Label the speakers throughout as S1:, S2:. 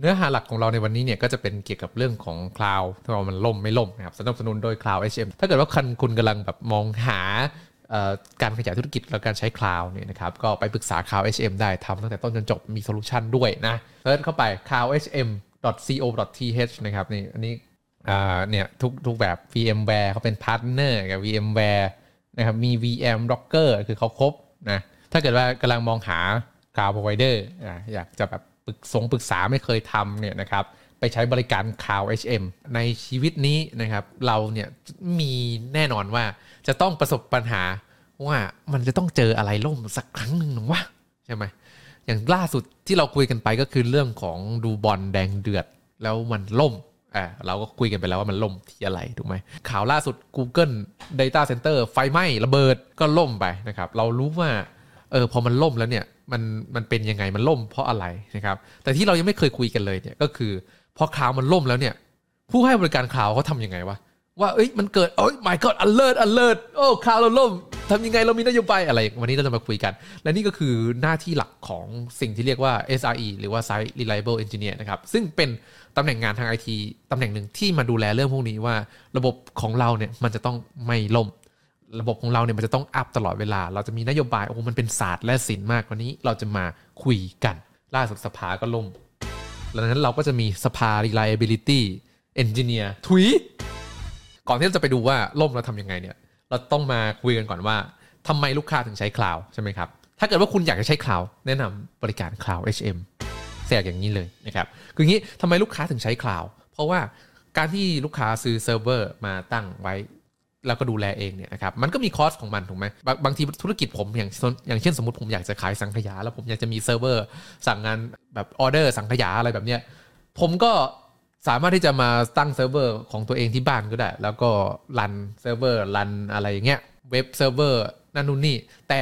S1: เนื้อหาหลักของเราในวันนี้เนี่ยก็จะเป็นเกี่ยวกับเรื่องของ cloud ที่ว่ามันล่มไม่ล่มนะครับสนับสนุนโดย Cloud HM ถ้าเกิดว่าคันคุณกำลังแบบมองหาการขยายธุรกิจและการใช้ cloud เนี่ยนะครับก็ไปปรึกษา Cloud HM ได้ทำตั้งแต่ต้นจนจบมี solution ด้วยนะ search เข้าไป cloudhm.co.th นะครับนี่อันนี้เนี่ยทุกทุกแบบ VMware เขาเป็น partner กับ VMware นะครับมี VM Docker คือเขาครบนะถ้าเกิดว่ากำลังมองหา Cloud Provider อยากจะแบบ กษงปรึกษาไม่เคยทำเนี่ยนะครับไปใช้บริการ Cloud HM ในชีวิตนี้นะครับ เราเนี่ยมีแน่นอนว่าจะต้องประสบปัญหาว่ามันจะต้องเจออะไรล่มสักครั้งหนึ่งหรือวะใช่ไหมอย่างล่าสุดที่เราคุยกันไปก็คือเรื่องของดูบอลแดงเดือด แล้วมันล่มอ่าเราก็คุยกันไปแล้วว่ามันล่มที่อะไรถูกไหมข่าวล่าสุด Google Data Center ไฟไหม้ระเบิดก็ล่มไปนะครับ เรารู้ว่า เออพอมันล่มแล้วเนี่ยมันมันเป็นยังไงมันล่มเพราะอะไรนะครับ แต่ที่เรายังไม่เคยคุยกันเลยเนี่ยก็คือพอ cloud มันล่มแล้วเนี่ย ผู้ให้บริการ cloud เขาทำยังไงวะว่าเอ้ยมันเกิดโอ้ย my god alert alert โอ้ cloud เราล่มทำยังไงเรามีนโยบายอะไร วันนี้เราจะมาคุยกัน และนี่ก็คือหน้าที่หลักของสิ่งที่เรียกว่า SRE หรือว่า Site Reliable Engineer นะครับ ซึ่งเป็นตำแหน่งงานทางไอทีตำแหน่งหนึ่งที่มาดูแลเรื่องพวกนี้ว่า ระบบของเราเนี่ยมันจะต้องไม่ล่ม ระบบของเราเนี่ยมันจะต้อง up ตลอดเวลา เราจะมีนโยบายโอ้มันเป็นศาสตร์และศิลป์มากวันนี้เราจะมาคุยกัน ล่าสุดสภาก็ล่มดังนั้นเราก็จะมีสภา reliability engineer ถุย ก่อนที่เราจะไปดูว่าล่มเราทำยังไงเนี่ย เราต้องมาคุยกันก่อนว่าทำไมลูกค้าถึงใช้ cloud ใช่ไหมครับ ถ้าเกิดว่าคุณอยากจะใช้คลาวแนะนำบริการคลาว HM แทรกอย่างนี้เลยนะครับ คืองี้ทำไมลูกค้าถึงใช้ cloud เพราะว่าการที่ลูกค้าซื้อเซิร์ฟเวอร์มาตั้งไว้ แล้วก็ดูแลเองเนี่ยนะครับมันก็มี cost ของมันถูกไหมบางทีธุรกิจผมอย่างอย่างเช่นสมมติผมอยากจะขายสังขยา แล้วผมอยากจะมีเซิร์ฟเวอร์สั่งงานแบบออเดอร์สังขยาอะไรแบบเนี้ยผมก็สามารถที่จะมาตั้งเซิร์ฟเวอร์ของตัวเองที่บ้านก็ได้ แล้วก็ run เซิร์ฟเวอร์ run อะไรอย่างเงี้ย web server นั่นนู่นนี่แต่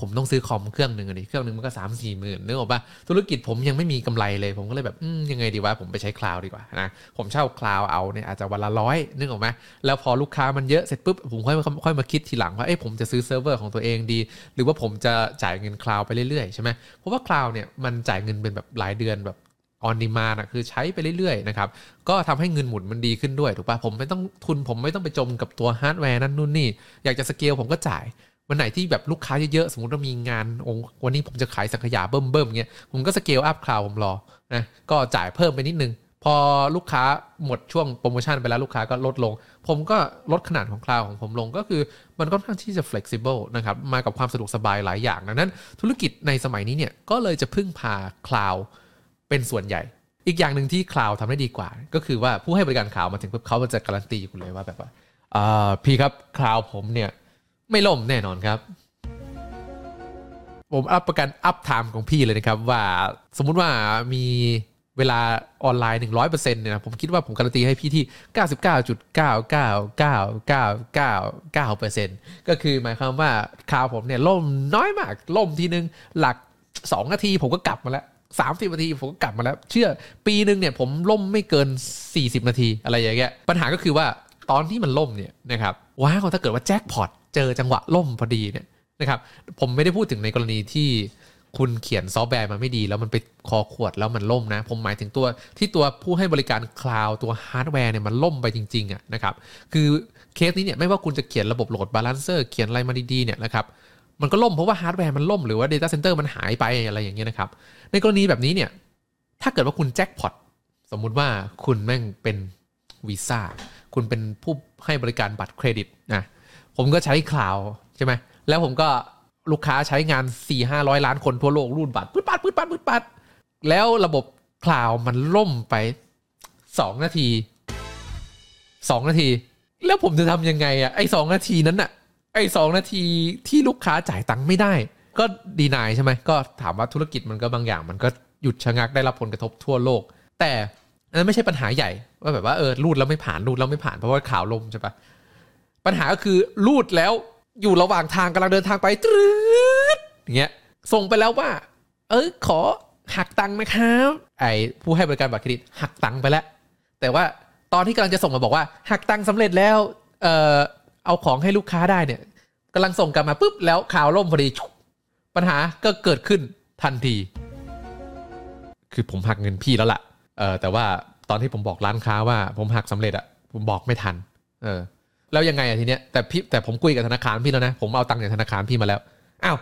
S1: ผมต้องซื้อคอมเครื่องหนึ่งอันนี้เครื่องหนึ่งมันก็สามสี่หมื่นนึกออกปะธุรกิจผมยังไม่มีกำไรเลย ผมก็เลยแบบยังไงดีวะผมไปใช้ cloud ดีกว่านะผมเช่า cloud เอาเนี่ยอาจจะวันละร้อยนึกออกไหมแล้วพอลูกค้ามันเยอะเสร็จปุ๊บผมค่อยค่อยมาคิดทีหลังว่าเอ้ผมจะซื้อเซิร์ฟเวอร์ของตัวเองดี หรือว่าผมจะจ่ายเงิน cloud ไปเรื่อยๆใช่ไหมเพราะว่า cloud เนี่ยมันจ่ายเงินเป็นแบบรายเดือนแบบ on demand นะคือใช้ไปเรื่อยๆนะครับก็ทำให้เงินหมุนมันดีขึ้นด้วยถูกปะผมไม่ต้องทุนผมไม่ต้องไปจมกับตัวฮาร์ดแวร์นั่นนู่นนี่ อยากจะสเกลผมก็จ่าย วันไหนที่แบบลูกค้าเยอะๆ สมมติว่ามีงานวันนี้ผมจะขายสังขยาเบิ่มๆเงี้ยผมก็ scale up คลาวด์ผมรอนะก็จ่ายเพิ่มไปนิดนึง พอลูกค้าหมดช่วงโปรโมชั่นไปแล้วลูกค้าก็ลดลง ผมก็ลดขนาดของคลาวด์ของผมลงก็คือมันก็ค่อนข้างที่จะ flexible นะครับมากับความสะดวกสบายหลายอย่างดังนั้น ธุรกิจในสมัยนี้เนี่ยก็เลยจะพึ่งพาคลาวด์เป็นส่วนใหญ่อีกอย่างหนึ่งที่คลาวด์ทำได้ดีกว่า ก็คือว่าผู้ให้บริการคลาวด์มาถึงปุ๊บเขาจะการันตีคุณเลยว่าแบบว่าพี่ครับคลาวด์ผมเนี่ย ไม่ล่มแน่นอนครับ ผมรับประกัน uptime ของพี่เลยนะครับว่าสมมุติว่ามีเวลาออนไลน์ 100%เนี่ยนะผมคิดว่าผมการันตีให้พี่ที่ 99.9999999%ก็คือหมายความว่าคลาวด์ผมเนี่ยล่มน้อยมากล่มทีนึงหลัก 2 นาทีผมก็กลับมาแล้วสามสิบนาทีผมก็กลับมาแล้ว เฉลี่ยปีหนึ่งเนี่ยผมล่มไม่เกิน 40 นาทีอะไรอย่างเงี้ยปัญหาก็คือว่าตอนที่มันล่มเนี่ยนะครับว่าถ้าเกิดว่าแจ็คพอต เจอจังหวะล่มพอดีเนี่ยนะครับ ผมไม่ได้พูดถึงในกรณีที่คุณเขียนซอฟต์แวร์มาไม่ดี แล้วมันไปคอขวดแล้วมันล่มนะ ผมหมายถึงตัวที่ตัวผู้ให้บริการคลาวด์ตัวฮาร์ดแวร์เนี่ยมันล่มไปจริงๆอะนะครับคือเคสนี้เนี่ยไม่ว่าคุณจะเขียนระบบ load balancer เขียนอะไรมาดีๆเนี่ยนะครับมันก็ล่มเพราะว่าฮาร์ดแวร์มันล่มหรือว่า Data Center มันหายไปอะไรอย่างเงี้ยนะครับ ในกรณีแบบนี้เนี่ยถ้าเกิดว่าคุณแจ็คพอตสมมุติว่าคุณแม่งเป็นวีซ่าคุณเป็นผู้ให้บริการบัตรเครดิตนะ ผมก็ใช้คลาวด์ใช่ไหมแล้วผมก็ลูกค้าใช้งาน4 5 0 0ล้านคนทั่วโลกรูดบัตรปื๊ดปัดปื๊ดปัดปื๊ดปัดแล้วระบบคลาวด์มันล่มไป2นาที2นาที แล้วผมจะทำยังไงอะไอ้สนาทีนั้นอะไอ้สองนาทีที่ลูกค้าจ่ายตังค์ไม่ได้ ก็ดีนายใช่ไหมก็ถามว่าธุรกิจมันก็บางอย่าง มันก็หยุดชะงักได้รับผลกระทบทั่วโลก แต่อันนั้นไม่ใช่ปัญหาใหญ่ว่าแบบว่าเออรูดแล้วไม่ผ่านรูดแล้วไม่ผ่านเพราะว่าข่าวลมใช่ปะ ปัญหาก็คือรูดแล้วอยู่ระหว่างทางกำลังเดินทางไปตรึดอย่างเงี้ยส่งไปแล้วว่า เออขอหักตังค์นะครับ ไอ้ผู้ให้บริการบัตรเครดิตหักตังค์ไปแล้ว แต่ว่าตอนที่กำลังจะส่งมาบอกว่า หักตังค์สำเร็จแล้ว เออเอาของให้ลูกค้าได้เนี่ยกำลังส่งกลับมาปุ๊บแล้วข่าวล่มพอดีปัญหาก็เกิดขึ้นทันที คือผมหักเงินพี่แล้วละ่ะ เออแต่ว่าตอนที่ผมบอกร้านค้าว่าผมหักสำเร็จอะผมบอกไม่ทัน เออ แล้วยังไงอะทีเนี้ยแต่พี่แต่ผมคุยกับธนาคารพี่แล้วนะ ผมเอาตังค์จากธนาคารพี่มาแล้วอ้าว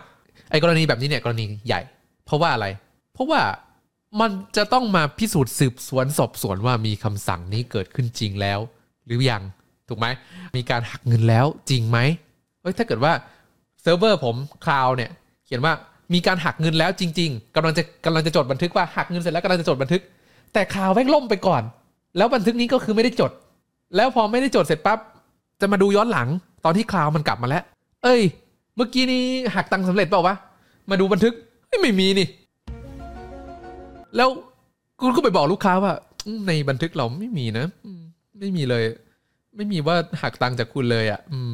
S1: ไอ้กรณีแบบนี้เนี่ยกรณีใหญ่ เพราะว่าอะไร เพราะว่ามันจะต้องมาพิสูจน์สืบสวนสอบสวนว่ามีคำสั่งนี้เกิดขึ้นจริงแล้ว หรือยังถูกไหมมีการหักเงินแล้วจริงไหมเอ้ยถ้าเกิดว่าเซิร์ฟเวอร์ผมคลาวด์เนี่ย เขียนว่ามีการหักเงินแล้วจริง ๆกำลังจะกำลังจะจดบันทึกว่าหักเงินเสร็จแล้วกำลังจะจดบันทึก แต่คลาวด์แม่งล่มไปก่อน แล้วบันทึกนี้ก็คือไม่ได้จด แล้วพอไม่ได้จดเสร็จปั๊บ จะมาดูย้อนหลังตอนที่คลาวด์มันกลับมาแล้ว เอ้ย เมื่อกี้นี้หักตังค์สำเร็จเปล่าวะ มาดูบันทึกไม่มีนี่ แล้วคุณก็ไปบอกลูกค้าว่า ในบันทึกเราไม่มีนะไม่มีเลย ไม่มีว่าหักตังค์จากคุณเลยอะ่ะ อืม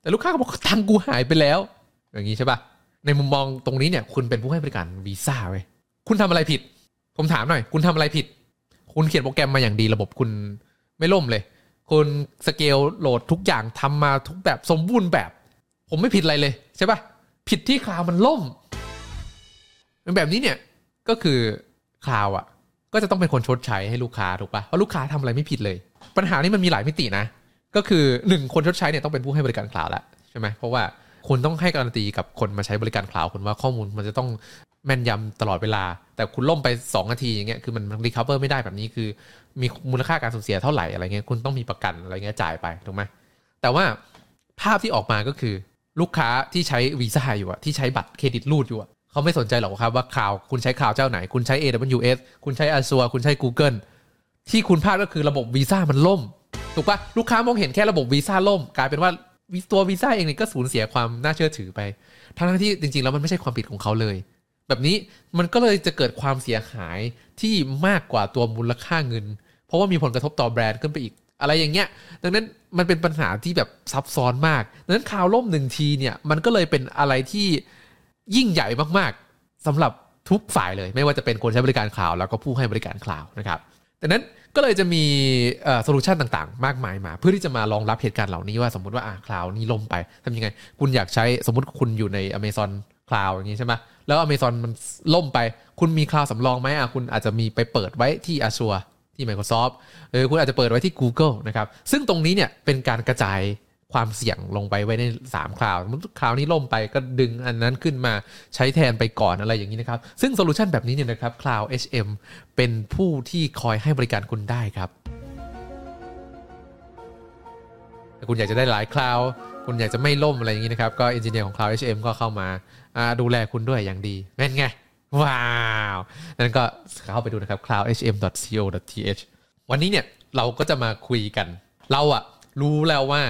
S1: แต่ลูกค้าก็บอกตังค์กูหายไปแล้ว อย่างนี้ใช่ปะในมุมมองตรงนี้เนี่ย คุณเป็นผู้ให้บริการวีซ่าเว้ยคุณทำอะไรผิด ผมถามหน่อย คุณทำอะไรผิด คุณเขียนโปรแกรมมาอย่างดีระบบคุณไม่ล่มเลย คุณ scale load ทุกอย่างทำมาทุกแบบสมบูรณ์แบบ ผมไม่ผิดอะไรเลยใช่ปะผิดที่คลาวด์มันล่มแบบนี้เนี่ยก็คือคลาวด์อะ ก็จะต้องเป็นคนชดใช้ให้ลูกค้าถูกปะเพราะลูกค้าทำอะไรไม่ผิดเลย ปัญหานี้มันมีหลายมิตินะ ก็คือหนึ่งคนชดใช้เนี่ยต้องเป็นผู้ให้บริการคลาวด์แล้วใช่ไหมเพราะว่าคุณต้องให้การันตีกับคนมาใช้บริการคลาวด์คุณว่าข้อมูลมันจะต้องแม่นยำตลอดเวลา แต่คุณล่มไป 2 นาทีอย่างเงี้ยคือมัน recover ไม่ได้แบบนี้คือ มีมูลค่าการสูญเสียเท่าไหร่อะไรเงี้ยคุณต้องมีประกันอะไรเงี้ยจ่ายไปถูกไหมแต่ว่าภาพที่ออกมาก็คือลูกค้าที่ใช้วีซ่าอยู่อะที่ใช้บัตรเครดิตรูดอยู่อะเขาไม่สนใจหรอกครับว่าข่าวคุณใช้ข่าวเจ้าไหน คุณใช้ AWS คุณใช้ Azure คุณใช้ Google ที่คุณพลาดก็คือระบบวีซ่ามันล่ม ถูกปะลูกค้ามองเห็นแค่ระบบวีซ่าล่ม กลายเป็นว่าตัววีซ่าเองเนี่ยก็สูญเสียความน่าเชื่อถือไป ทั้งที่จริงๆแล้วมันไม่ใช่ความผิดของเขาเลย แบบนี้มันก็เลยจะเกิดความเสียหายที่มากกว่าตัวมูลค่าเงิน เพราะว่ามีผลกระทบต่อแบรนด์ขึ้นไปอีก อะไรอย่างเงี้ย ดังนั้นมันเป็นปัญหาที่แบบซับซ้อนมากดังนั้นข่าวล่มหนึ่งทีเนี่ยมันก็เลยเป็นอะไรที่ยิ่งใหญ่มากๆสำหรับทุกฝ่ายเลย ไม่ว่าจะเป็นคนใช้บริการข่าวแล้วก็ผู้ให้บริการข่าวนะครับดังนั้นก็เลยจะมีโซลูชันต่างๆ มากมายมา เพื่อที่จะมารองรับเหตุการณ์เหล่านี้ว่าสมมติว่าอ่าคลาวนี้ล่มไปทำยังไง คุณอยากใช้สมมติคุณอยู่ใน Amazon คลาวอย่างนี้ใช่ไหมแล้ว Amazon มันล่มไป คุณมีคลาวด์สำรองไหมอะคุณอาจจะมีไปเปิดไว้ที่ Azure ที่ Microsoft หรือคุณอาจจะเปิดไว้ที่ Google นะครับซึ่งตรงนี้เนี่ยเป็นการกระจายความเสี่ยงลงไปไว้ใน3คลาวด์คลาวด์นี้ล่มไปก็ดึงอันนั้นขึ้นมาใช้แทนไปก่อนอะไรอย่างนี้นะครับ ซึ่งโซลูชันแบบนี้เนี่ยนะครับ Cloud HM เป็นผู้ที่คอยให้บริการคุณได้ครับถ้าคุณอยากจะได้หลายคลาวด์คุณอยากจะไม่ล่มอะไรอย่างนี้นะครับ ก็ engineer ของ Cloud HM ก็เข้ามาดูแลคุณด้วยอย่างดีแม่นไง ว่างั้นก็เข้าไปดูนะครับ cloudhm.co.th วันนี้เนี่ยเราก็จะมาคุยกัน เราอะรู้แล้วว่า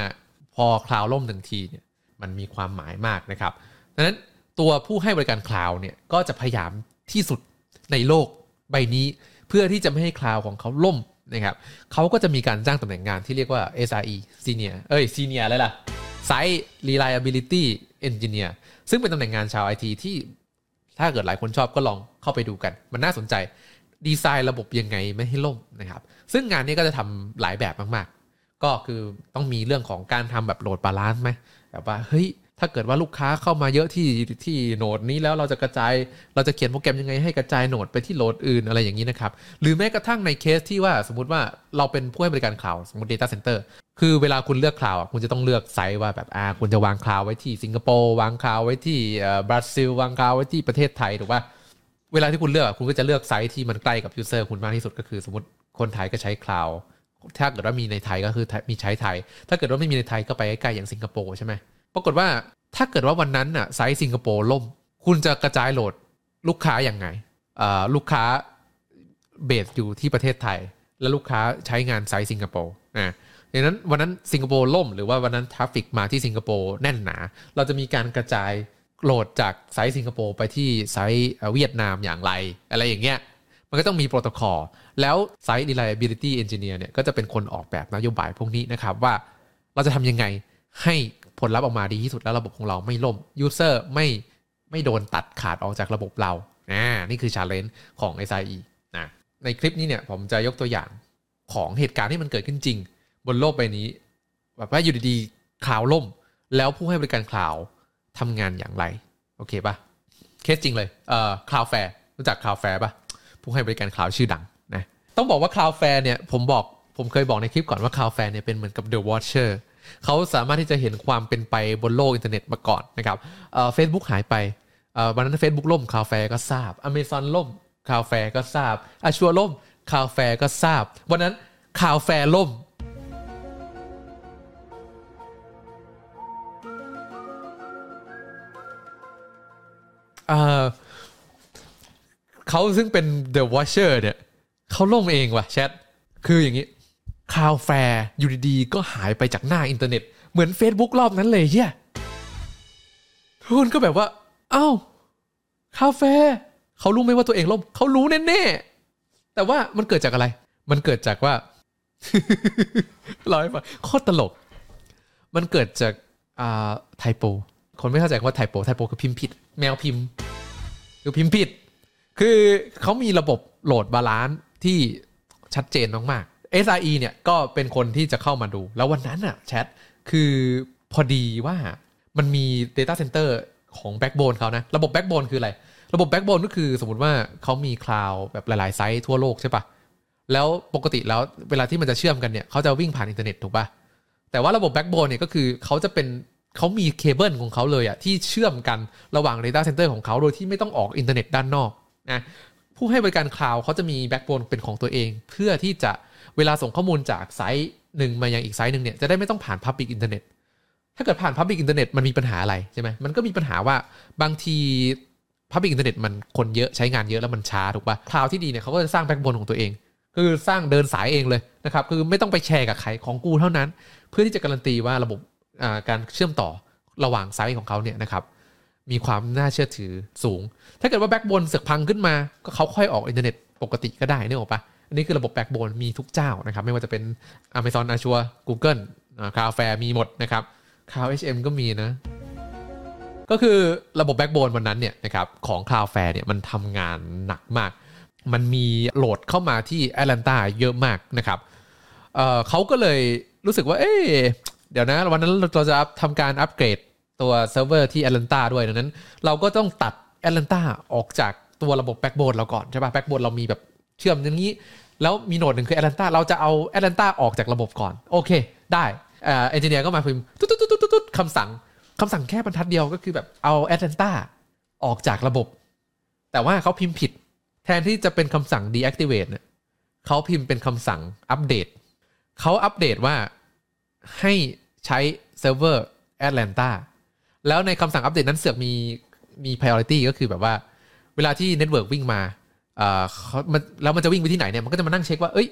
S1: พอคลาวด์ล่มหนึ่งทีเนี่ยมันมีความหมายมากนะครับดังนั้นตัวผู้ให้บริการคลาวด์เนี่ยก็จะพยายามที่สุดในโลกใบนี้ เพื่อที่จะไม่ให้คลาวด์ของเขาล่มนะครับเขาก็จะมีการจ้างตำแหน่งงานที่เรียกว่า SRE Senior เอ้ย Senior อะไรล่ะ Site Reliability Engineer ซึ่งเป็นตำแหน่งงานชาวไอทีที่ ถ้าเกิดหลายคนชอบก็ลองเข้าไปดูกัน มันน่าสนใจดีไซน์ระบบยังไงไม่ให้ล่มนะครับ ซึ่งงานนี้ก็จะทำหลายแบบมากๆ ก็คือต้องมีเรื่องของการทำแบบ load balance ไหมแบบว่าเฮ้ย ถ้าเกิดว่าลูกค้าเข้ามาเยอะที่ที่ node นี้แล้วเราจะกระจาย เราจะเขียนโปรแกรมยังไงให้กระจาย load ไปที่ node อื่นอะไรอย่างนี้นะครับ หรือแม้กระทั่งในเคสที่ว่าสมมติว่าเราเป็นผู้ให้บริการคลาวด์สมมติ Data Center คือเวลาคุณเลือกคลาวด์คุณจะต้องเลือกไซต์ว่าแบบอ่าคุณจะวางคลาวด์ไว้ที่สิงคโปร์วางคลาวด์ไว้ที่บราซิลวางคลาวด์ไว้ที่ประเทศไทยถูกป่ะเวลาที่คุณเลือกคุณก็จะเลือกไซต์ที่มันใกล้กับ user คุณมากที่สุดก็คือ สมมติคนไทยก็ใช้คลาวด์ถ้าเกิดว่ามีในไทยก็คือมีใช้ไทย ถ้าเกิดว่าไม่มีในไทยก็ไปใกล้ๆอย่างสิงคโปร์ใช่ไหม ปรากฏว่าถ้าเกิดว่าวันนั้นน่ะไซต์สิงคโปร์ล่ม คุณจะกระจาย load ลูกค้าอย่างไงลูกค้า base อยู่ที่ประเทศไทย แล้วลูกค้าใช้งานไซต์สิงคโปร์นะดังนั้นวันนั้นสิงคโปร์ล่ม หรือว่าวันนั้น traffic มาที่สิงคโปร์แน่นหนา เราจะมีการกระจาย load จากไซต์สิงคโปร์ไปที่ไซต์เวียดนามอย่างไร อะไรอย่างเงี้ยมันก็ต้องมีโปรโตคอลแล้ว Site Reliability Engineer เนี่ยก็จะเป็นคนออกแบบนโยบายพวกนี้นะครับว่าเราจะทำยังไงให้ ผลลัพธ์ออกมาดีที่สุดแล้วระบบของเราไม่ล่ม User ไม่ไม่โดนตัดขาดออกจากระบบเราอ่านี่คือ challenge ของ SRE นะในคลิปนี้เนี่ยผมจะยกตัวอย่างของเหตุการณ์ที่มันเกิดขึ้นจริง บนโลกใบนี้ แบบว่าอยู่ดีๆคลาวด์ล่ม แล้วผู้ให้บริการคลาวด์ทำงานอย่างไร โอเคปะเคสจริงเลยเอ่อ Cloudflare รู้จัก Cloudflare ปะผู้ให้บริการคลาวด์ชื่อดังนะต้องบอกว่า Cloudflare เนี่ยผมบอกผมเคยบอกในคลิปก่อนว่า Cloudflare เนี่ยเป็นเหมือนกับ The Watcher เเขาสามารถที่จะเห็นความเป็นไปบนโลกอินเทอร์เน็ตมาก่อนนะครับเฟซบุ๊กหายไปวันนั้น Facebook ล่ม Cloudflare ก็ทราบ Amazon ล่ม Cloudflare ก็ทราบอาชัวล่ม Cloudflare ก็ทราบ วันนั้น Cloudflare ล่มเขาซึ่งเป็น The Watcher เนี่ยเขาล่มเองว่ะแชท คืออย่างนี้ Cloudflare อยู่ดีๆก็หายไปจากหน้าอินเทอร์เน็ต เหมือน Facebook รอบนั้นเลยเฮียทุกคนก็แบบว่า เอ้า Cloudflare เขารู้ไหมว่าตัวเองล่มเขารู้แน่ๆแต่ว่ามันเกิดจากอะไร มันเกิดจากว่าร้อยฟังโคตรตลก มันเกิดจากอ่า typo คนไม่เข้าใจว่า typo typo คือพิมพ์ผิด แมวพิมพ์คือพิมพ์ผิด คือเขามีระบบ load balance ที่ชัดเจนมากๆ SRE เนี่ยก็เป็นคนที่จะเข้ามาดู แล้ววันนั้นอะแชทคือพอดีว่ามันมี Data Center ของ Backbone เขานะ ระบบ Backbone คืออะไร ระบบ Backbone ก็คือสมมติว่าเขามี cloud แบบหลาย ๆ site ทั่วโลกใช่ปะแล้วปกติแล้วเวลาที่มันจะเชื่อมกันเนี่ยเขาจะวิ่งผ่านอินเทอร์เน็ตถูกปะแต่ว่าระบบ Backbone เนี่ยก็คือเขาจะเป็นเขามีเคเบิลของเขาเลยอะที่เชื่อมกันระหว่าง Data Center ของเขาโดยที่ไม่ต้องออกอินเทอร์เน็ตด้านนอกนะผู้ให้บริการ cloud เขาจะมี backbone เป็นของตัวเอง เพื่อที่จะ เวลาส่งข้อมูลจาก site หนึ่งมายังอีก site หนึ่งเนี่ยจะได้ไม่ต้องผ่าน public internet ถ้าเกิดผ่าน public internet มันมีปัญหาอะไรใช่ไหมมันก็มีปัญหาว่าบางที public internet มันคนเยอะใช้งานเยอะแล้วมันช้าถูกปะ cloud ที่ดีเนี่ยเขาก็จะสร้าง backbone ของตัวเอง คือสร้างเดินสายเองเลยนะครับคือไม่ต้องไปแชร์กับใครของกูเท่านั้น เพื่อที่จะการันตีว่าระบบการเชื่อมต่อระหว่าง site ของเขาเนี่ยนะครับมีความน่าเชื่อถือสูง ถ้าเกิดว่า backbone เสือกพังขึ้นมาก็เขาค่อยออกอินเทอร์เน็ตปกติก็ได้นึกออกปะ อันนี้คือระบบ backbone มีทุกเจ้านะครับ ไม่ว่าจะเป็น Amazon Azure Google Cloudflare มีหมดนะครับ Cloud HM ก็มีนะ ก็คือระบบ backbone วันนั้นเนี่ยนะครับของ Cloudflare เนี่ยมันทำงานหนักมาก มันมี load เข้ามาที่แอตแลนตาเยอะมากนะครับเขาก็เลยรู้สึกว่า เอ๊เดี๋ยวนะวันนั้นเราจะทำการอัปเกรดตัวเซิร์ฟเวอร์ที่แอตแลนตาด้วยดังนั้น เราก็ต้องตัดแอตแลนตาออกจากตัวระบบ backbone เราก่อนใช่ป่ะ backbone เรามีแบบ เชื่อมอย่างนี้ แล้วมี node หนึ่งคือแอตแลนตาเราจะเอาแอตแลนตาออกจากระบบก่อน โอเค ได้ engineer ก็มาพิมพ์ตุ๊ดตุ๊ดตุ๊ดตุ๊ดคำสั่งคำสั่งแค่บรรทัดเดียวก็คือแบบเอาแอตแลนตาออกจากระบบ แต่ว่าเขาพิมพ์ผิด แทนที่จะเป็นคำสั่ง deactivate เนี่ยเขาพิมพ์เป็นคำสั่งอัปเดตเขาอัปเดตว่าให้ใช้เซิร์ฟเวอร์แอตแลนตาแล้วในคำสั่งอัปเดตนั้นเสือกมีมี priority ก็คือแบบว่า เวลาที่ network วิ่งมา เอ่อมันแล้วมันจะวิ่งไปที่ไหนเนี่ยมันก็จะมานั่งเช็คว่าเอ้ย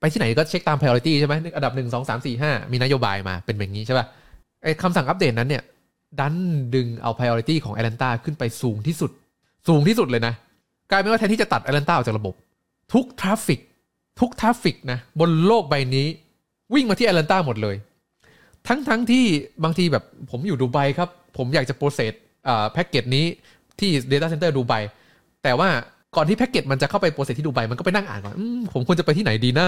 S1: ไปที่ไหนก็เช็คตาม priority ใช่ไหมอันดับหนึ่งสองสามสี่ห้ามีนโยบายมาเป็นแบบนี้ใช่ป่ะไอ้คำสั่งอัปเดตนั้นเนี่ย ดันดึงเอา priority ของ Atlanta ขึ้นไปสูงที่สุด สูงที่สุดเลยนะ กลายเป็นว่าแทนที่จะตัด Atlanta ออกจากระบบ ทุก traffic ทุก traffic นะ บนโลกใบนี้ วิ่งมาที่ Atlanta หมดเลย ทั้งทั้งที่บางทีแบบผมอยู่ดูไบครับ ผมอยากจะ process packet นี้ที่ Data Center ดูไบแต่ว่า ก่อนที่ packet มันจะเข้าไป process ที่ดูไบมันก็ไปนั่งอ่านก่อนผมควรจะไปที่ไหนดีนะ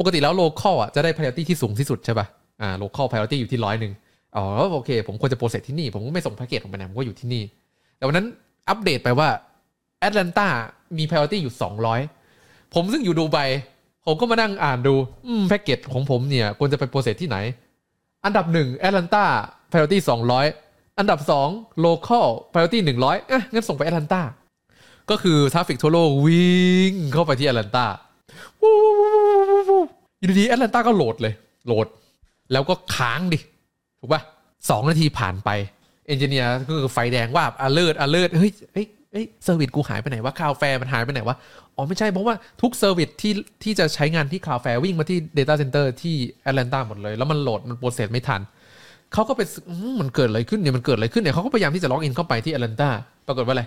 S1: ปกติแล้ว local อะจะได้ priority ที่สูงที่สุดใช่ป่ะอ่าโลเคอล priority อยู่ที่ร้อยหนึ่งอ๋อโอเค ผมควรจะ process ที่นี่ ผมก็ไม่ส่ง packet ผมไปไหนผมก็อยู่ที่นี่ แต่วันนั้นอัปเดตไปว่าแอตแลนตามี priority อยู่ 200 ผมซึ่งอยู่ดูไบผมก็มานั่งอ่านดู packet ของผมเนี่ยควรจะไป process ที่ไหน อันดับหนึ่งแอตแลนตา priority 200 อันดับสอง local priority 100อะงั้นส่งไปแอตแลนตา ก็คือ traffic ทั่วโลกวิ่งเข้าไปที่แอตแลนตาอยู่ดีๆแอตแลนตาก็ load เลย load แล้วก็ค้างดิ ถูกป่ะสองนาทีผ่านไป engineer ก็คือไฟแดงว่า alert alert เฮ้ยเฮ้ยเฮ้ย service กูหายไปไหนวะ Cloudflare มันหายไปไหนวะ อ๋อไม่ใช่เพราะว่าทุก service ที่ที่จะใช้งานที่ Cloudflare วิ่งมาที่ Data Center ที่แอตแลนตาหมดเลย แล้วมัน load มัน process ไม่ทันเขาก็ไปมันเกิดอะไรขึ้นเนี่ยมันเกิดอะไรขึ้นเนี่ยเขาก็พยายามที่จะ login เข้าไปที่แอตแลนตาปรากฏว่าอะไร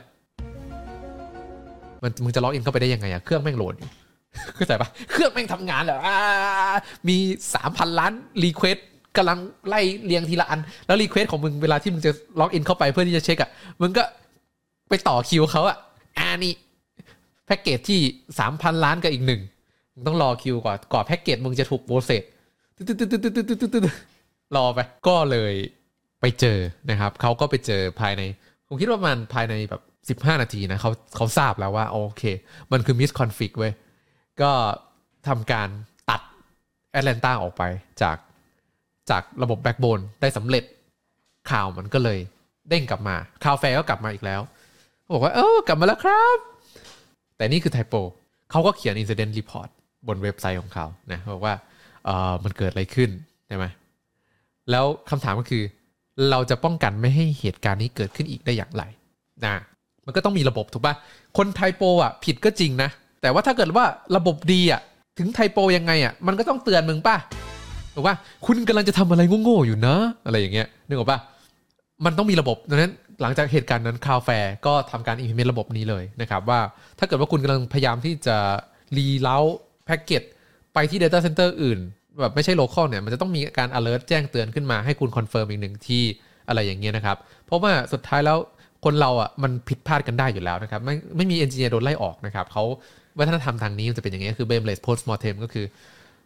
S1: มันมึงจะ login เข้าไปได้ยังไงอะเครื่องแม่ง load อยู่เข้าใจปะเครื่องแม่งทำงานเหรอมีสามพันล้าน request กำลังไล่เรียงทีละอัน แล้ว request ของมึงเวลาที่มึงจะ login เข้าไปเพื่อที่จะเช็คอะมึงก็ไปต่อคิวเขาอะอ่านี่ packet ที่สามพันล้านกับอีกหนึ่งมึงต้องรอคิวก่อนก่อน packet มึงจะถูก process รอไป ก็เลยไปเจอนะครับเขาก็ไปเจอภายใน ผมคิดว่ามันภายในแบบ 15 นาทีนะเขาเขาทราบแล้วว่าโอเค มันคือ misconfig เว้ย ก็ทำการตัดแอตแลนตาออกไปจากจากระบบ backbone ได้สำเร็จ cloud มันก็เลยเด้งกลับมา Cloudflare ก็กลับมาอีกแล้วบอกว่าเออกลับมาแล้วครับ แต่นี่คือ typo เขาก็เขียน incident report บนเว็บไซต์ของเขานะบอกว่าเออมันเกิดอะไรขึ้นใช่ไหมแล้วคำถามก็คือ เราจะป้องกันไม่ให้เหตุการณ์นี้เกิดขึ้นอีกได้อย่างไรนะ มันก็ต้องมีระบบถูกปะคน typo อะผิดก็จริงนะ แต่ว่าถ้าเกิดว่าระบบดีอะถึง typo ยังไงอะมันก็ต้องเตือนมึงป่ะถูกปะคุณกำลังจะทำอะไรโง่ๆอยู่นะ อะไรอย่างเงี้ยนึกออกปะมันต้องมีระบบดังนั้นหลังจากเหตุการณ์นั้น Cloudflare ก็ทำการ implement ระบบนี้เลยนะครับว่าถ้าเกิดว่าคุณกำลังพยายามที่จะ reroute แพ็กเกจไปที่ Data Center อื่นแบบไม่ใช่ local เนี่ยมันจะต้องมีการ alert แจ้งเตือนขึ้นมาให้คุณ confirm อีกหนึ่งที่อะไรอย่างเงี้ยนะครับ เพราะว่าสุดท้ายแล้ว คนเราอะมันผิดพลาดกันได้อยู่แล้วนะครับ ไม่ไม่มี engineer โดนไล่ออกนะครับเขาวัฒนธรรมทางนี้มันจะเป็นอย่างนี้คือ blameless post mortem ก็คือ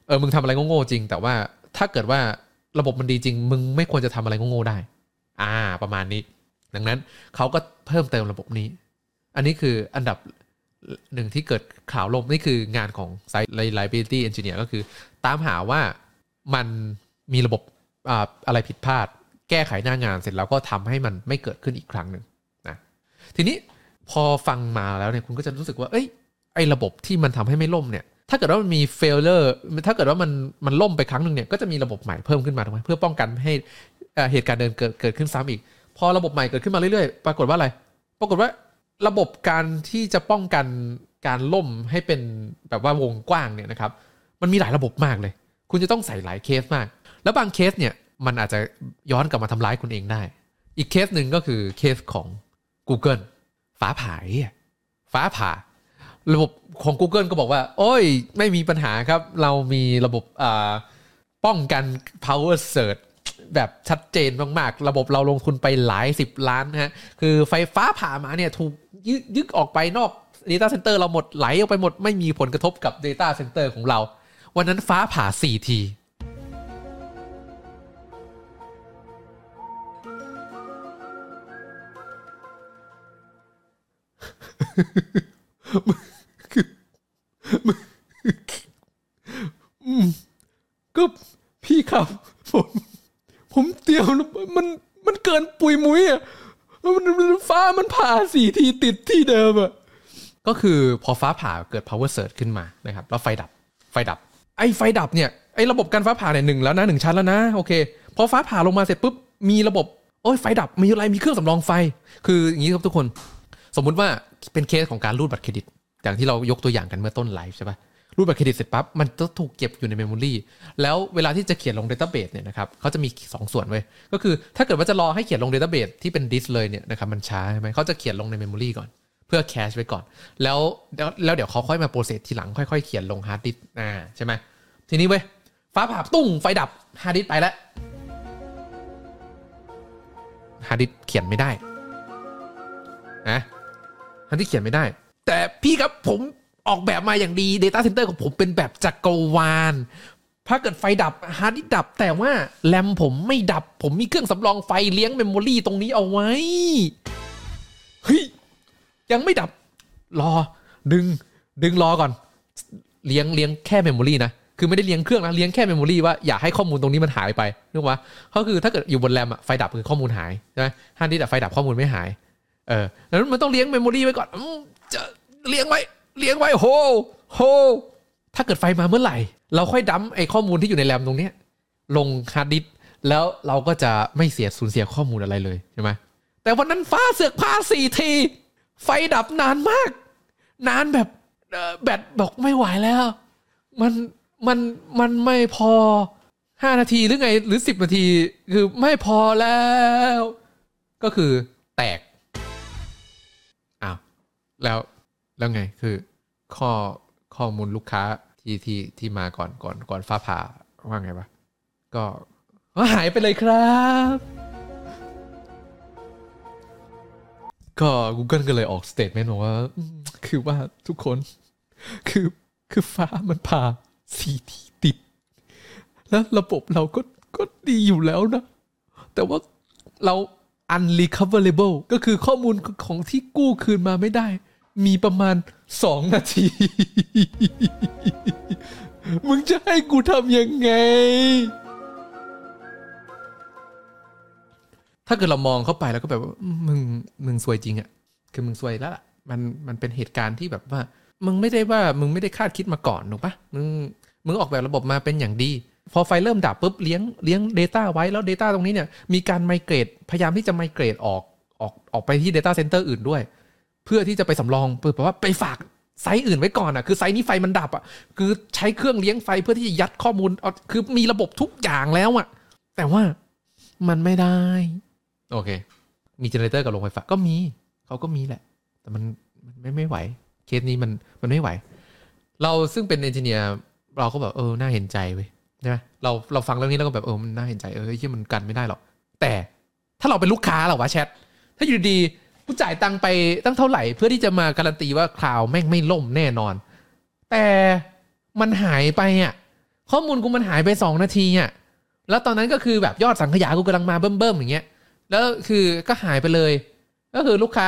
S1: เออมึงทำอะไรโง่ๆจริง แต่ว่าถ้าเกิดว่าระบบมันดีจริง มึงไม่ควรจะทำอะไรโง่ๆได้ อ่า ประมาณนี้ ดังนั้นเขาก็เพิ่มเติมระบบนี้ อันนี้คืออันดับหนึ่งที่เกิดข่าวลมนี่คืองานของ Site Reliability Engineer ก็คือ ตามหาว่ามันมีระบบอ่าอะไรผิดพลาด แก้ไขหน้างานเสร็จแล้วก็ทำให้มันไม่เกิดขึ้นอีกครั้งหนึ่ง ทีนี้พอฟังมาแล้วเนี่ยคุณก็จะรู้สึกว่า เอ้ยไอ้ระบบที่มันทำให้ไม่ล่มเนี่ย ถ้าเกิดว่ามันมี failure ถ้าเกิดว่ามันมันล่มไปครั้งหนึ่งเนี่ยก็จะมีระบบใหม่เพิ่มขึ้นมาถูกไหมเพื่อป้องกันให้เอ่อเหตุการณ์เดิมเกิดเกิดขึ้นซ้ำอีก พอระบบใหม่เกิดขึ้นมาเรื่อยๆ ปรากฏว่าอะไร ปรากฏว่าระบบการที่จะป้องกันการล่มให้เป็นแบบว่าวงกว้างเนี่ยนะครับมันมีหลายระบบมากเลย คุณจะต้องใส่หลายเคสมาก แล้วบางเคสเนี่ยมันอาจจะย้อนกลับมาทำร้ายคุณเองได้ อีกเคสหนึ่งก็คือเคสของ Google ฟ้าผ่าอ้เหี้ยฟ้าผ่า ระบบของ Google ก็บอกว่า โอ้ย ไม่มีปัญหาครับ เรามีระบบป้องกัน power surge แบบชัดเจนมากๆ ระบบเราลงทุนไปหลายสิบล้านฮะ คือไฟฟ้าผ่ามาเนี่ยถูกยึยึกออกไปนอก Data Center เราหมดไหลออกไปหมด ไม่มีผลกระทบกับ Data Center ของเรา วันนั้นฟ้าผ่า 4 ที ก็พี่ครับ ผม ผมเตียวแล้วมันมันเกินปุยมุ้ยอะมันมันฟ้ามันผ่าสี่ทีติดที่เดิมอะก็คือพอฟ้าผ่าเกิด power surge ขึ้นมานะครับ แล้วไฟดับไฟดับ ไอ้ไฟดับเนี่ยไอ้ระบบการฟ้าผ่าเนี่ยหนึ่งแล้วนะหนึ่งชั้นแล้วนะโอเคพอฟ้าผ่าลงมาเสร็จปุ๊บมีระบบโอ้ยไฟดับมีอะไรมีเครื่องสำรองไฟ คืออย่างนี้ครับทุกคน สมมุติว่า เป็นเคสของการรูดบัตรเครดิต อย่างที่เรายกตัวอย่างกันเมื่อต้นไลฟ์ใช่ปะรูดบัตรเครดิตเสร็จปั๊บมันจะถูกเก็บอยู่ใน memory แล้วเวลาที่จะเขียนลง Database เนี่ยนะครับเขาจะมี 2 ส่วนเว้ยก็คือถ้าเกิดว่าจะรอให้เขียนลง Database ที่เป็นดิสเลยเนี่ยนะครับมันช้าใช่ไหมเขาจะเขียนลงใน memory ก่อนเพื่อ cache ไว้ก่อนแล้วแล้วแล้วเดี๋ยวเขาค่อยมา process ทีหลังค่อยๆ เขียนลงฮาร์ดดิสก์อ่าใช่ไหมทีนี้เว้ย ฟ้าผ่าตุ้งไฟดับฮาร์ดดิสก์ไปแล้วฮาร์ดดิสก์เขียนไม่ได้นะ ฮาร์ดดิสก์เขียนไม่ได้ แต่พี่ครับผมออกแบบมาอย่างดี Data Center ของผมเป็นแบบจักรวาลถ้าเกิดไฟดับฮาร์ดดิสก์ดับ แต่ว่าแรมผมไม่ดับ ผมมีเครื่องสำรองไฟเลี้ยง memory ตรงนี้เอาไว้เฮ้ยยังไม่ดับ รอ ดึง ดึงรอก่อน เลี้ยงเลี้ยงแค่ memory นะคือไม่ได้เลี้ยงเครื่องนะเลี้ยงแค่ memory ว่าอย่าให้ข้อมูลตรงนี้มันหายไปนึกว่าก็คือถ้าเกิดอยู่บนแรมอะไฟดับคือข้อมูลหายใช่ไหมฮาร์ดดิสก์อะไฟดับข้อมูลไม่หาย เออดังนั้นมันต้องเลี้ยง memory ไว้ก่อนจะเลี้ยงไว้ เลี้ยงไว้โฮโฮถ้าเกิดไฟมาเมื่อไหร่ เราค่อย dump ไอ้ข้อมูลที่อยู่ในแรมตรงเนี้ยลงฮาร์ดดิสก์แล้วเราก็จะไม่เสียสูญเสียข้อมูลอะไรเลยใช่ไหมแต่วันนั้นฟ้าเสือกผ่าสี่ที ไฟดับนานมาก นานแบบแบตบอกไม่ไหวแล้ว มันมันมันไม่พอห้านาทีหรือไงหรือสิบนาที คือไม่พอแล้ว ก็คือแตก แล้วแล้วไงคือข้อข้อมูลลูกค้าที่ที่ที่มาก่อนก่อนก่อนฟ้าผ่าว่าไงวะก็หายไปเลยครับ ก็ Google ก็เลยออกสเต t เมนต์บอกว่า คือว่าทุกคน คือคือฟ้ามันผ่าสี่ทีติด แล้วระบบเราก็ก็ดีอยู่แล้วนะ แต่ว่าเรา unrecoverable ก็คือข้อมูลของที่กู้คืนมาไม่ได้ มีประมาณ2นาที มึงจะให้กูทำยังไง ถ้าเกิดเรามองเข้าไปแล้วก็แบบว่ามึงมึงซวยจริงอะคือมึงซวยแล้วล่ะมันมันเป็นเหตุการณ์ที่แบบว่า มึงไม่ได้ว่ามึงไม่ได้คาดคิดมาก่อนถูกปะมึงมึงออกแบบระบบมาเป็นอย่างดี พอไฟเริ่มดับปุ๊บเลี้ยงเลี้ยง Data ไว้แล้ว Data ตรงนี้เนี่ยมีการไมเกรดพยายามที่จะไมเกรดออกออกออกไปที่ Data Center อื่นด้วย พื่อที่จะไปสำรองเพื่อแบบว่าไปฝากไซต์อื่นไว้ก่อนอะคือไซต์นี้ไฟมันดับอะคือใช้เครื่องเลี้ยงไฟเพื่อที่จะยัดข้อมูลคือมีระบบทุกอย่างแล้วอะ แต่ว่ามันไม่ได้ โอเค มี generator กับโรงไฟฟ้าก็มีเขาก็มีแหละ แต่มันมันไม่ไม่ไหว เคสนี้มันมันไม่ไหว เราซึ่งเป็น engineer เราก็แบบเออน่าเห็นใจเว้ยใช่ไหมเราเราฟังเรื่องนี้แล้วก็แบบเออมันน่าเห็นใจเออที่มันกันไม่ได้หรอกแต่ถ้าเราเป็นลูกค้าเหรอวะแชทถ้าอยู่ดี กูจ่ายตังค์ไปตั้งเท่าไหร่เพื่อที่จะมาการันตีว่าคลาวด์แม่งไม่ล่มแน่นอน แต่มันหายไปอะข้อมูลกูมันหายไปสองนาทีอะแล้วตอนนั้นก็คือแบบยอดสังขยากูกำลังมาเบิ่มๆอย่างเงี้ย แล้วคือก็หายไปเลย ก็คือลูกค้า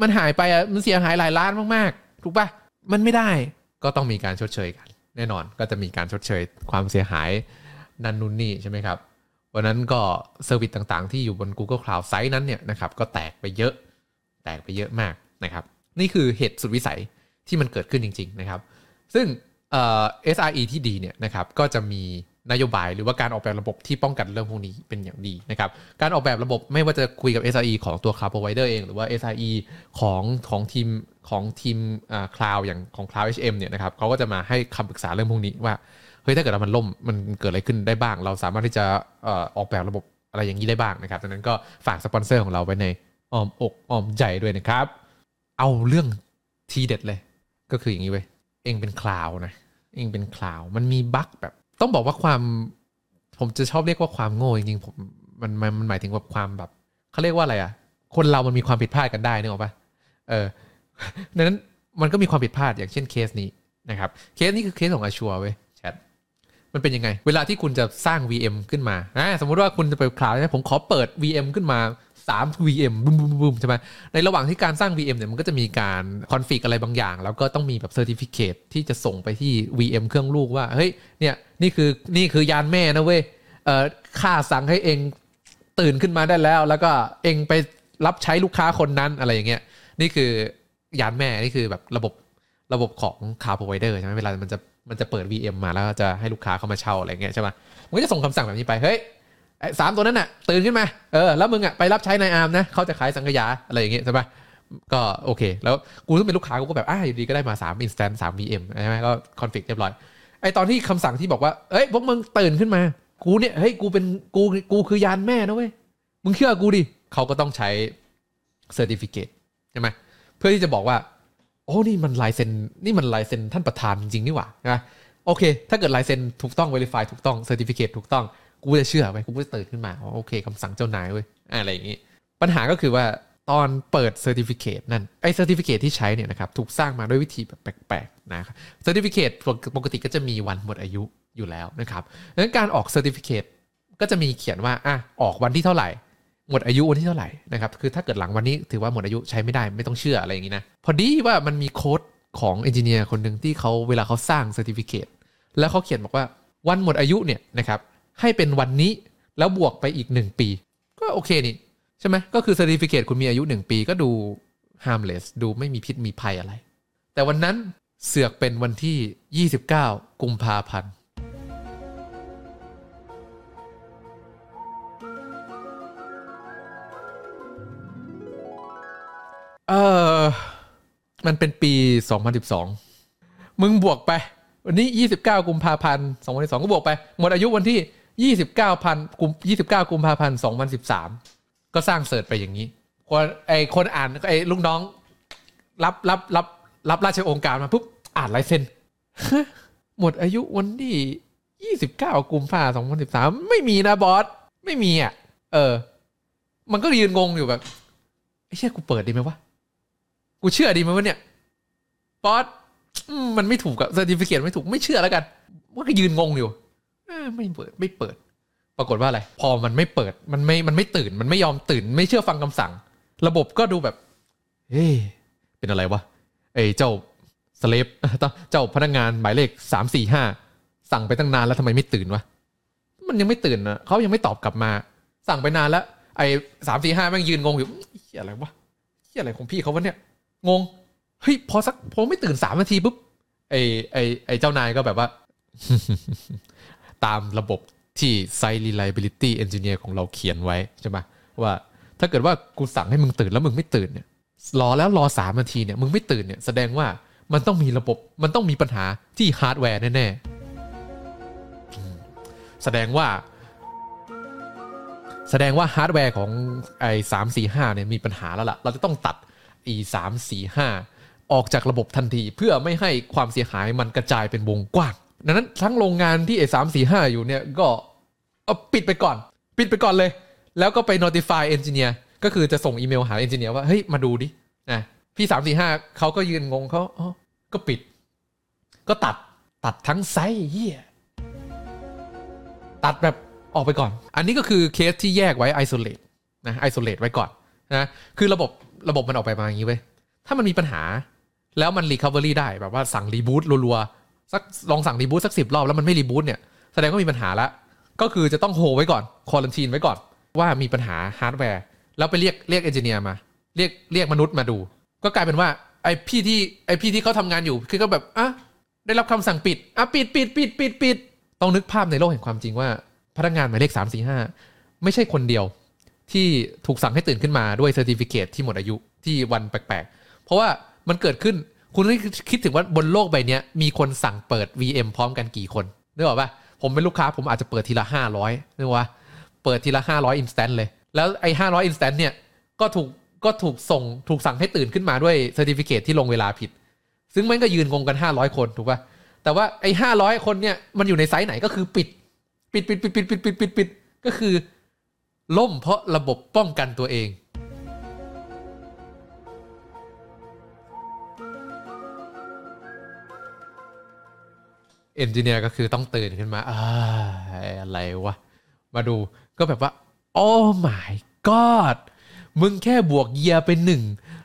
S1: มันหายไปอะมันเสียหายหลายล้านมากๆ ถูกปะมันไม่ได้ก็ต้องมีการชดเชยกัน แน่นอนก็จะมีการชดเชยความเสียหายนันนุนนี่ใช่ไหมครับวันนั้นก็เซอร์วิสต่างๆ ที่อยู่บน Google Cloud ไซต์นั้นเนี่ยนะครับก็แตกไปเยอะ ตกไปเยอะมากนะครับ นี่คือเหตุสุดวิสัยที่มันเกิดขึ้นจริง ๆ นะครับ ซึ่งเอ่อ SRE ที่ดีเนี่ยนะครับก็จะมีนโยบายหรือว่าการออกแบบระบบที่ป้องกันเรื่องพวกนี้เป็นอย่างดีนะครับ การออกแบบระบบไม่ว่าจะคุยกับ SRE ของตัว Cloud Provider เอง หรือว่า SRE ของของทีมของทีมอ่า Cloud อย่างของ Cloud HM เนี่ยนะครับเขาก็จะมาให้คำปรึกษาเรื่องพวกนี้ว่า เฮ้ย ถ้าเกิดมันล่มมันเกิดอะไรขึ้นได้บ้าง เราสามารถที่จะออกแบบระบบอะไรอย่างนี้ได้บ้างนะครับดังนั้นก็ฝากสปอนเซอร์ของเราไว้ใน อ้อมอกอ้อมใจด้วยนะครับ เอาเรื่องทีเด็ดเลย ก็คืออย่างนี้เว้ยเอ็งเป็นคลาวด์นะ เอ็งเป็นคลาวด์มันมีบั๊กแบบ ต้องบอกว่าความ ผมจะชอบเรียกว่าความโง่จริงๆผมมันมันมันหมายถึงแบบความแบบเขาเรียกว่าอะไรอะ คนเรามันมีความผิดพลาดกันได้นึกออกปะเออดังนั้นมันก็มีความผิดพลาดอย่างเช่นเคสนี้นะครับ เคสนี้คือเคสของ Azure เว้ยแชทมันเป็นยังไง เวลาที่คุณจะสร้าง VM ขึ้นมาอ่าสมมุติว่าคุณจะไปคลาวด์ผมขอเปิด VM ขึ้นมา 3 VM บุ้มบุ้มบุ้มใช่ไหมในระหว่างที่การสร้าง VM เนี่ยมันก็จะมีการ config อะไรบางอย่าง แล้วก็ต้องมีแบบ certificate ที่จะส่งไปที่ VM เครื่องลูกว่าเฮ้ยเนี่ยนี่คือนี่คือยานแม่นะเว้ยเอ่อข้าสั่งให้เอ็งตื่นขึ้นมาได้แล้ว แล้วก็เอ็งไปรับใช้ลูกค้าคนนั้นอะไรอย่างเงี้ยนี่คือยานแม่นี่คือแบบระบบระบบของ Cloud Provider ใช่ไหมเวลามันจะมันจะเปิด VM มาแล้วจะให้ลูกค้าเข้ามาเช่าอะไรเงี้ยใช่ไหมมันก็จะส่งคำสั่งแบบนี้ไป เฮ้ย สามตัวนั้นน่ะ ตื่นขึ้นมาเออแล้วมึงอะไปรับใช้นายอาร์มนะเขาจะขายสังขยาอะไรอย่างเงี้ยใช่ปะก็โอเค แล้วกูต้องเป็นลูกค้ากูก็แบบอ่าอยู่ดีก็ได้มา3 instance 3 VM ใช่ไหมก็ config เรียบร้อยไอ้ตอนที่คำสั่งที่บอกว่าเอ้ยพวกมึงตื่นขึ้นมากูเนี่ยเฮ้ยกูเป็นกูกูคือยานแม่นะเว้ยมึงเชื่อกูดิเขาก็ต้องใช้ certificate ใช่ไหมเพื่อที่จะบอกว่าโอ้นี่มันลายเซ็นนี่มันลายเซ็นท่านประธานจริงนี่หว่านะโอเค ถ้าเกิดลายเซ็นถูกต้อง verify ถูกต้อง certificate ถูกต้อง กูจะเชื่อไปกูจะตื่นขึ้นมาโอเคคำสั่งเจ้านายเว้ยอะไรอย่างงี้ ปัญหาก็คือว่าตอนเปิด certificate นั่นไอ้ certificate ที่ใช้เนี่ยนะครับถูกสร้างมาด้วยวิธีแบบแปลกๆนะครับ certificate ปกติก็จะมีวันหมดอายุอยู่แล้วนะครับดังนั้นการออก certificate ก็จะมีเขียนว่าอะออกวันที่เท่าไหร่หมดอายุวันที่เท่าไหร่นะครับคือถ้าเกิดหลังวันนี้ถือว่าหมดอายุใช้ไม่ได้ไม่ต้องเชื่ออะไรอย่างนี้นะพอดีว่ามันมีโค้ดของ engineer คนหนึ่งที่เขาเวลาเขาสร้าง certificate แล้วเขาเขียนบอกว่าวันหมดอายุเนี่ยนะครับ ให้เป็นวันนี้ แล้วบวกไปอีก 1 ปี ก็โอเคนี่ ใช่ไหมก็คือ certificate คุณมีอายุ 1 ปีก็ดู harmless ดูไม่มีพิษมีภัยอะไร แต่วันนั้นเสือกเป็นวันที่ 29 กุมภาพันธ์เออมันเป็นปี 2012 มึงบวกไป วันนี้ 29 กุมภาพันธ์2012 ก็บวกไป หมดอายุวันที่ 29พันกุม29 กุมภาพันธ์2013 ก็สร้างเสิร์ชไปอย่างนี้คนไอคนอ่านไอลูกน้อง รับรับรับรับราชองค์การมาปุ๊บอ่านลายเซ็นหมดอายุวันที่ 29 กุมภาพันธ์2013 ไม่มีนะบอส ไม่มีอะ เออ มันก็ยืนงงอยู่แบบไอ้เชี่ยกูเปิดดีไหมวะ กูเชื่อดีไหมวะเนี่ยบอสมันไม่ถูกกับเซอร์ติฟิเคตไม่ถูกไม่เชื่อแล้วกันว่าก็ยืนงงอยู่ ไม่เปิดไม่เปิด ปรากฏว่าอะไร พอมันไม่เปิดมันไม่มันไม่ตื่น มันไม่ยอมตื่น ไม่เชื่อฟังคำสั่ง ระบบก็ดูแบบเฮ้เป็นอะไรวะไอ้เจ้าสเลฟเจ้าพนักงานหมายเลขสามสี่ห้าสั่งไปตั้งนานแล้วทำไมไม่ตื่นวะมันยังไม่ตื่นนะเขายังไม่ตอบกลับมา สั่งไปนานแล้ว ไอ้สามสี่ห้าแม่งยืนงงอยู่เฮียอะไรวะเฮียอะไรของพี่เขาวะเนี่ยงงเฮ้ยพอสักพอไม่ตื่นสามนาทีปุ๊บไอ้ไอ้ไอ้เจ้านายก็แบบว่า ตามระบบที่ Site Reliability Engineer ของเราเขียนไว้ใช่ไหมว่าถ้าเกิดว่ากูสั่งให้มึงตื่นแล้วมึงไม่ตื่นเนี่ยรอแล้วรอสามนาทีเนี่ยมึงไม่ตื่นเนี่ยแสดงว่ามันต้องมีระบบมันต้องมีปัญหาที่ฮาร์ดแวร์แน่ๆแสดงว่า แสดงว่าฮาร์ดแวร์ของไอ้สามสี่ห้าเนี่ยมีปัญหาแล้วล่ะ เราจะต้องตัดไอ้สามสี่ห้าออกจากระบบทันทีเพื่อไม่ให้ความเสียหายมันกระจายเป็นวงกว้าง ดังนั้นทั้งโรงงานที่ไอ้สามสี่ห้าอยู่เนี่ยก็เอาปิดไปก่อน ปิดไปก่อนเลย แล้วก็ไป notify engineer ก็คือจะส่งอีเมลหา engineer ว่าเฮ้ยมาดูดินะพี่สามสี่ห้าเขาก็ยืนงงเขาอ๋อก็ปิด ก็ตัดตัดทั้งไซส์เฮียตัดแบบออกไปก่อน อันนี้ก็คือเคสที่แยกไว้ isolate นะ isolate ไว้ก่อนนะคือระบบระบบมันออกไปมาอย่างนี้เว้ยถ้ามันมีปัญหาแล้วมัน recovery ได้แบบว่าสั่งรีบูตรัวๆ สักลองสั่งรีบูตสักสิบรอบแล้วมันไม่รีบูตเนี่ยแสดงว่ามีปัญหาแล้วก็คือจะต้องโฮไว้ก่อนควอลันทีนไว้ก่อน ว่ามีปัญหาฮาร์ดแวร์แล้วไปเรียกเรียก engineer มา เรียกเรียกมนุษย์มาดู ก็กลายเป็นว่าไอ้พี่ที่ไอ้พี่ที่เขาทำงานอยู่คือก็แบบอะได้รับคำสั่งปิดอะปิดปิดปิดปิดปิดต้องนึกภาพในโลกแห่งความจริงว่า พนักงานหมายเลข3 4 5ไม่ใช่คนเดียว ที่ถูกสั่งให้ตื่นขึ้นมาด้วย certificate ที่หมดอายุที่วันแปลกๆ เพราะว่ามันเกิดขึ้น คุณคิดถึงว่าบนโลกใบนี้มีคนสั่งเปิด VM พร้อมกันกี่คนนึกออกปะผมเป็นลูกค้าผมอาจจะเปิดทีละ 500นึกว่าเปิดทีละ 500 instance เลย แล้วไอ้500 instant เนี่ยก็ถูกก็ถูกส่งถูกสั่งให้ตื่นขึ้นมาด้วย certificate ที่ลงเวลาผิด ซึ่งมันก็ยืนงงกัน 500 คนถูกปะแต่ว่าไอ้500 คนเนี่ยมันอยู่ใน site ไหนก็คือปิด ปิดปิดปิดปิดปิดปิดปิดก็คือ ล่มเพราะระบบป้องกันตัวเอง engineer ก็คือต้องตื่นขึ้นมาอาอะไรวะ มาดูก็แบบว่า โอ้ my god มึงแค่บวก year ไปหนึ่ง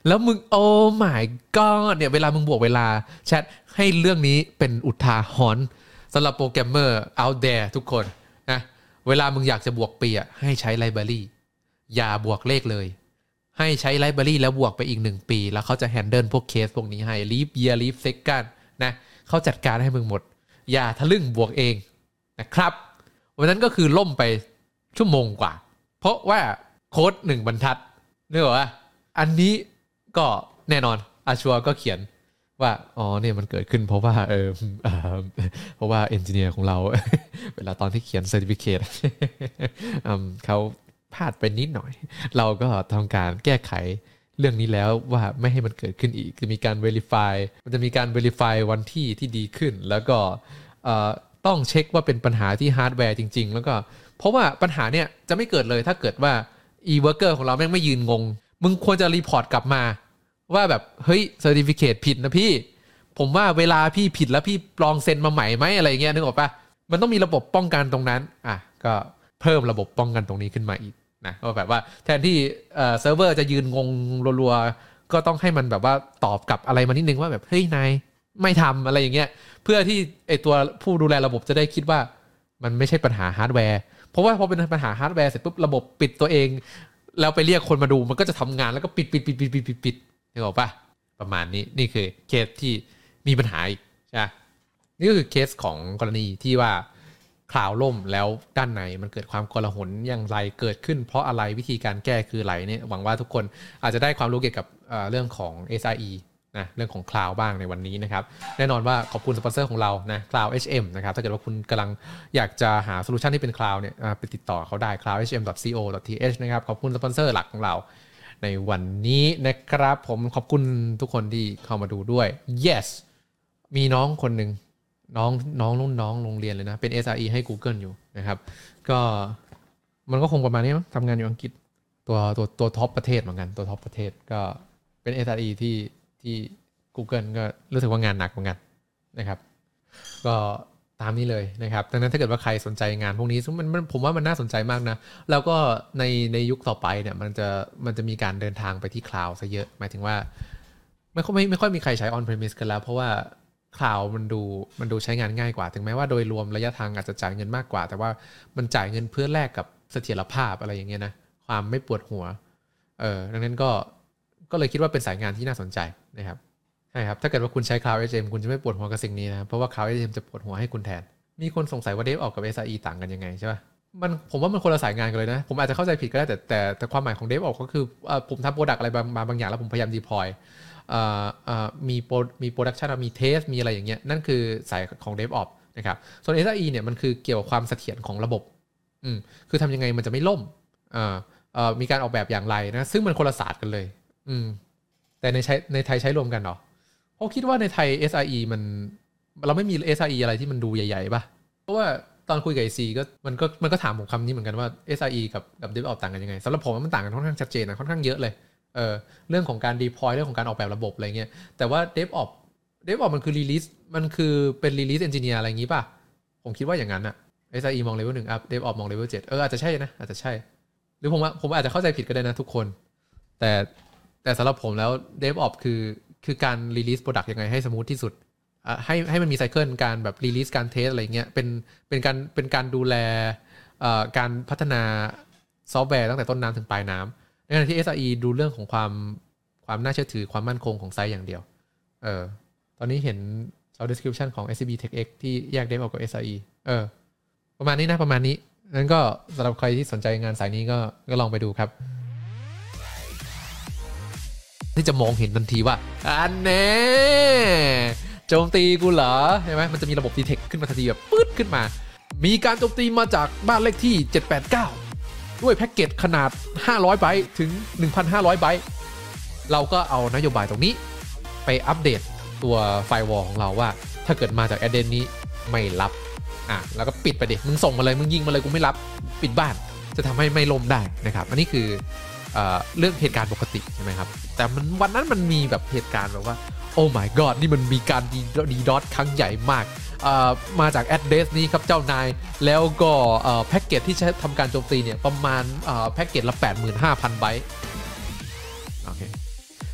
S1: แล้วมึงโอ้ my god เนี่ยเวลามึงบวกเวลาแชทให้เรื่องนี้เป็นอุทาหรณ์สำหรับโปรแกรมเมอร์ out there ทุกคนนะเวลามึงอยากจะบวกปีอะให้ใช้ library อย่าบวกเลขเลย ให้ใช้ library แล้วบวกไปอีกหนึ่งปี แล้วเขาจะ handle พวกเคสพวกนี้ให้ leap year leap secondนะเขาจัดการให้มึงหมด อย่าทะลึ่งบวกเองนะครับวันนั้นก็คือล่มไปชั่วโมงกว่า เพราะว่าโค้ดหนึ่งบรรทัดนึกออกว่าอันนี้ก็แน่นอน Azure ก็เขียนว่าอ๋อเนี่ยมันเกิดขึ้นเพราะว่าเออเออเพราะว่า engineer ของเรา เวลาตอนที่เขียน certificate เขาพลาดไปนิดหน่อย เราก็ทำการแก้ไข เรื่องนี้แล้วว่าไม่ให้มันเกิดขึ้นอีก คือมีการ Verify มันจะมีการ Verify วันที่ที่ดีขึ้น แล้วก็ต้องเช็คว่าเป็นปัญหาที่ฮาร์ดแวร์จริง ๆ แล้วก็เพราะว่าปัญหาเนี่ยจะไม่เกิดเลยถ้าเกิดว่า e-worker ของเราแม่งไม่ยืนงง มึงควรจะ report กลับมา ว่าแบบ เฮ้ย certificate ผิดนะพี่ ผมว่าเวลาพี่ผิดแล้วพี่ลองเซ็นมาใหม่ไหมอะไรเงี้ยนึกออกปะมันต้องมีระบบป้องกันตรงนั้น อะ ก็เพิ่มระบบป้องกันตรงนี้ขึ้นมาอีก นะก็แบบว่าแทนที่เซิร์ฟเวอร์จะยืนงงรัวๆก็ต้องให้มันแบบว่าตอบกลับอะไรมานิดนึงว่าแบบเฮ้ยนายไม่ทำอะไรอย่างเงี้ย เพื่อที่ไอตัวผู้ดูแลระบบจะได้คิดว่า มันไม่ใช่ปัญหาฮาร์ดแวร์เพราะว่าพอเป็นปัญหาฮาร์ดแวร์เสร็จปุ๊บระบบปิดตัวเอง แล้วไปเรียกคนมาดูมันก็จะทำงานแล้วก็ปิดปิดปิดปิดปิดปิดปิดนึกออกปะประมาณนี้นี่คือเคสที่มีปัญหาอีกใช่นี่ก็คือเคสของกรณีที่ว่า cloud ล่มแล้วด้านในมันเกิดความโกลาหลอย่างไรเกิดขึ้น เพราะอะไรวิธีการแก้คืออะไรเนี่ยหวังว่าทุกคนอาจจะได้ความรู้เกี่ยวกับเรื่องของ SRE นะเรื่องของ cloud บ้างในวันนี้นะครับ แน่นอนว่าขอบคุณสปอนเซอร์ของเรานะ Cloud HM นะครับถ้าเกิดว่าคุณกำลังอยากจะหา solution ที่เป็น cloud เนี่ยไปติดต่อเขาได้ cloudhm.co.th นะครับขอบคุณสปอนเซอร์หลักของเรา ในวันนี้นะครับ ผมขอบคุณทุกคนที่เข้ามาดูด้วย yes มีน้องคนหนึ่ง น้องน้องรุ่นน้องโรงเรียนเลยนะ เป็น SRE ให้ Google อยู่นะครับ ก็มันก็คงประมาณนี้มั้งทำงานอยู่อังกฤษตัวตัวตัวท็อปประเทศเหมือนกันตัวท็อปประเทศก็เป็น SRE ที่ที่ Google ก็รู้สึกว่างานหนักเหมือนกันนะครับ ก็ตามนี้เลยนะครับดังนั้นถ้าเกิดว่าใครสนใจงานพวกนี้ซึ่งมันมันผมว่ามันน่าสนใจมากนะ แล้วก็ในในยุคต่อไปเนี่ยมันจะมันจะมีการเดินทางไปที่คลาวด์ซะเยอะ หมายถึงว่า ไม่ค่อยไม่ไม่ค่อยมีใครใช้ on premise กันแล้ว เพราะว่า คลาวมันดูมันดูใช้งานง่ายกว่า ถึงแม้ว่าโดยรวมระยะทางอาจจะจ่ายเงินมากกว่า แต่ว่ามันจ่ายเงินเพื่อแลกกับเสถียรภาพอะไรอย่างเงี้ยนะความไม่ปวดหัวเออดังนั้นก็ก็เลยคิดว่าเป็นสายงานที่น่าสนใจนะครับใช่ครับ ถ้าเกิดว่าคุณใช้ Cloud HM คุณจะไม่ปวดหัวกับสิ่งนี้นะ เพราะว่า Cloud HM จะปวดหัวให้คุณแทน มีคนสงสัยว่า DevOps กับ SRE ต่างกันยังไงใช่ปะมันผมว่ามันคนละสายงานกันเลยนะ ผมอาจจะเข้าใจผิดก็ได้แต่แต่แต่ความหมายของ Dev ออกก็คือเอ่อผมทำ product อะไรบางมาบางอย่างแล้วผมพยายาม deploy เอ่อเอ่อ มีโปรมี production มี test มีอะไรอย่างเงี้ยนั่นคือสายของ DevOps นะครับส่วน SRE เนี่ยมันคือเกี่ยวกับความเสถียรของระบบอืมคือทำยังไงมันจะไม่ล่มอ่อเอ่อมีการออกแบบอย่างไรนะซึ่งมันคนละศาสตร์กันเลย อืมแต่ในใช้ในไทยใช้รวมกันเหรอเพราะคิดว่าในไทย SRE มันเราไม่มี SRE อะไรที่มันดูใหญ่ๆป่ะเพราะว่าตอนคุยกับไอซีก็มันก็มันก็ถามผมคำนี้เหมือนกันว่า SRE กับกับ DevOps ต่างกันยังไงสำหรับผมมันต่างกันค่อนข้างชัดเจนนะค่อนข้างเยอะเลย เออเรื่องของการ deploy เรื่องของการออกแบบระบบอะไรเงี้ยแต่ว่า d e v o p d e v o p มันคือ release มันคือเป็น release engineer อะไรอย่างงี้ป่ะ ผมคิดว่าอย่างนั้นอะ SRE มอง level หนึ่ง up DevOps มอง level เจ็ดเอออาจจะใช่นะอาจจะใช่ หรือผมว่าผมอาจจะเข้าใจผิดก็ได้นะทุกคน แต่แต่สำหรับผมแล้ว DevOps คือคือการ release product ยังไงให้ smooth ที่สุดให้ให้มันมี cycle การแบบ release การ test อะไรเงี้ยเป็นเป็นการเป็นการดูแลการพัฒนาซอฟต์แวร์ตั้งแต่ต้นน้ำถึงปลายน้ำ ในขณะที่ SRE ดูเรื่องของความความน่าเชื่อถือความมั่นคงของ site อย่างเดียว เออ ตอนนี้เห็น job description ของ SCB TechX ที่แยก DevOps กับ SRE เออ ประมาณนี้นะประมาณนี้ นั้นก็สำหรับใครที่สนใจงานสายนี้ก็ก็ลองไปดูครับ ที่จะมองเห็นทันทีว่า อันแน่โจมตีกูเหรอใช่ไหมมันจะมีระบบ detect ขึ้นมาทันทีแบบปื๊ดขึ้นมา มีการโจมตีมาจากบ้านเลขที่ 789 ด้วยแพ็กเกจขนาด 500 ไบต์ถึง 1,500 ไบต์เราก็เอานโยบายตรงนี้ ไปอัปเดตตัวไฟวอลของเราว่า ถ้าเกิดมาจากแอดเดนนี้ไม่รับอะแล้วก็ปิดไปดิมึงส่งมาเลยมึงยิงมาเลยกูไม่รับปิดบ้านจะทำให้ไม่ล่มได้นะครับ อันนี้คือเอเรื่องเหตุการณ์ปกติใช่ไหมครับ แต่มันวันนั้นมันมีแบบเหตุการณ์แบบว่า โอ้ my god นี่มันมีการดีดีดอทครั้งใหญ่มาก มาจากแอดเดสนี้ครับเจ้านาย แล้วก็แพ็กเกจที่ใช้ทำการโจมตีเนี่ย ประมาณแพ็กเกจละ 85,000 ไบต์โอเค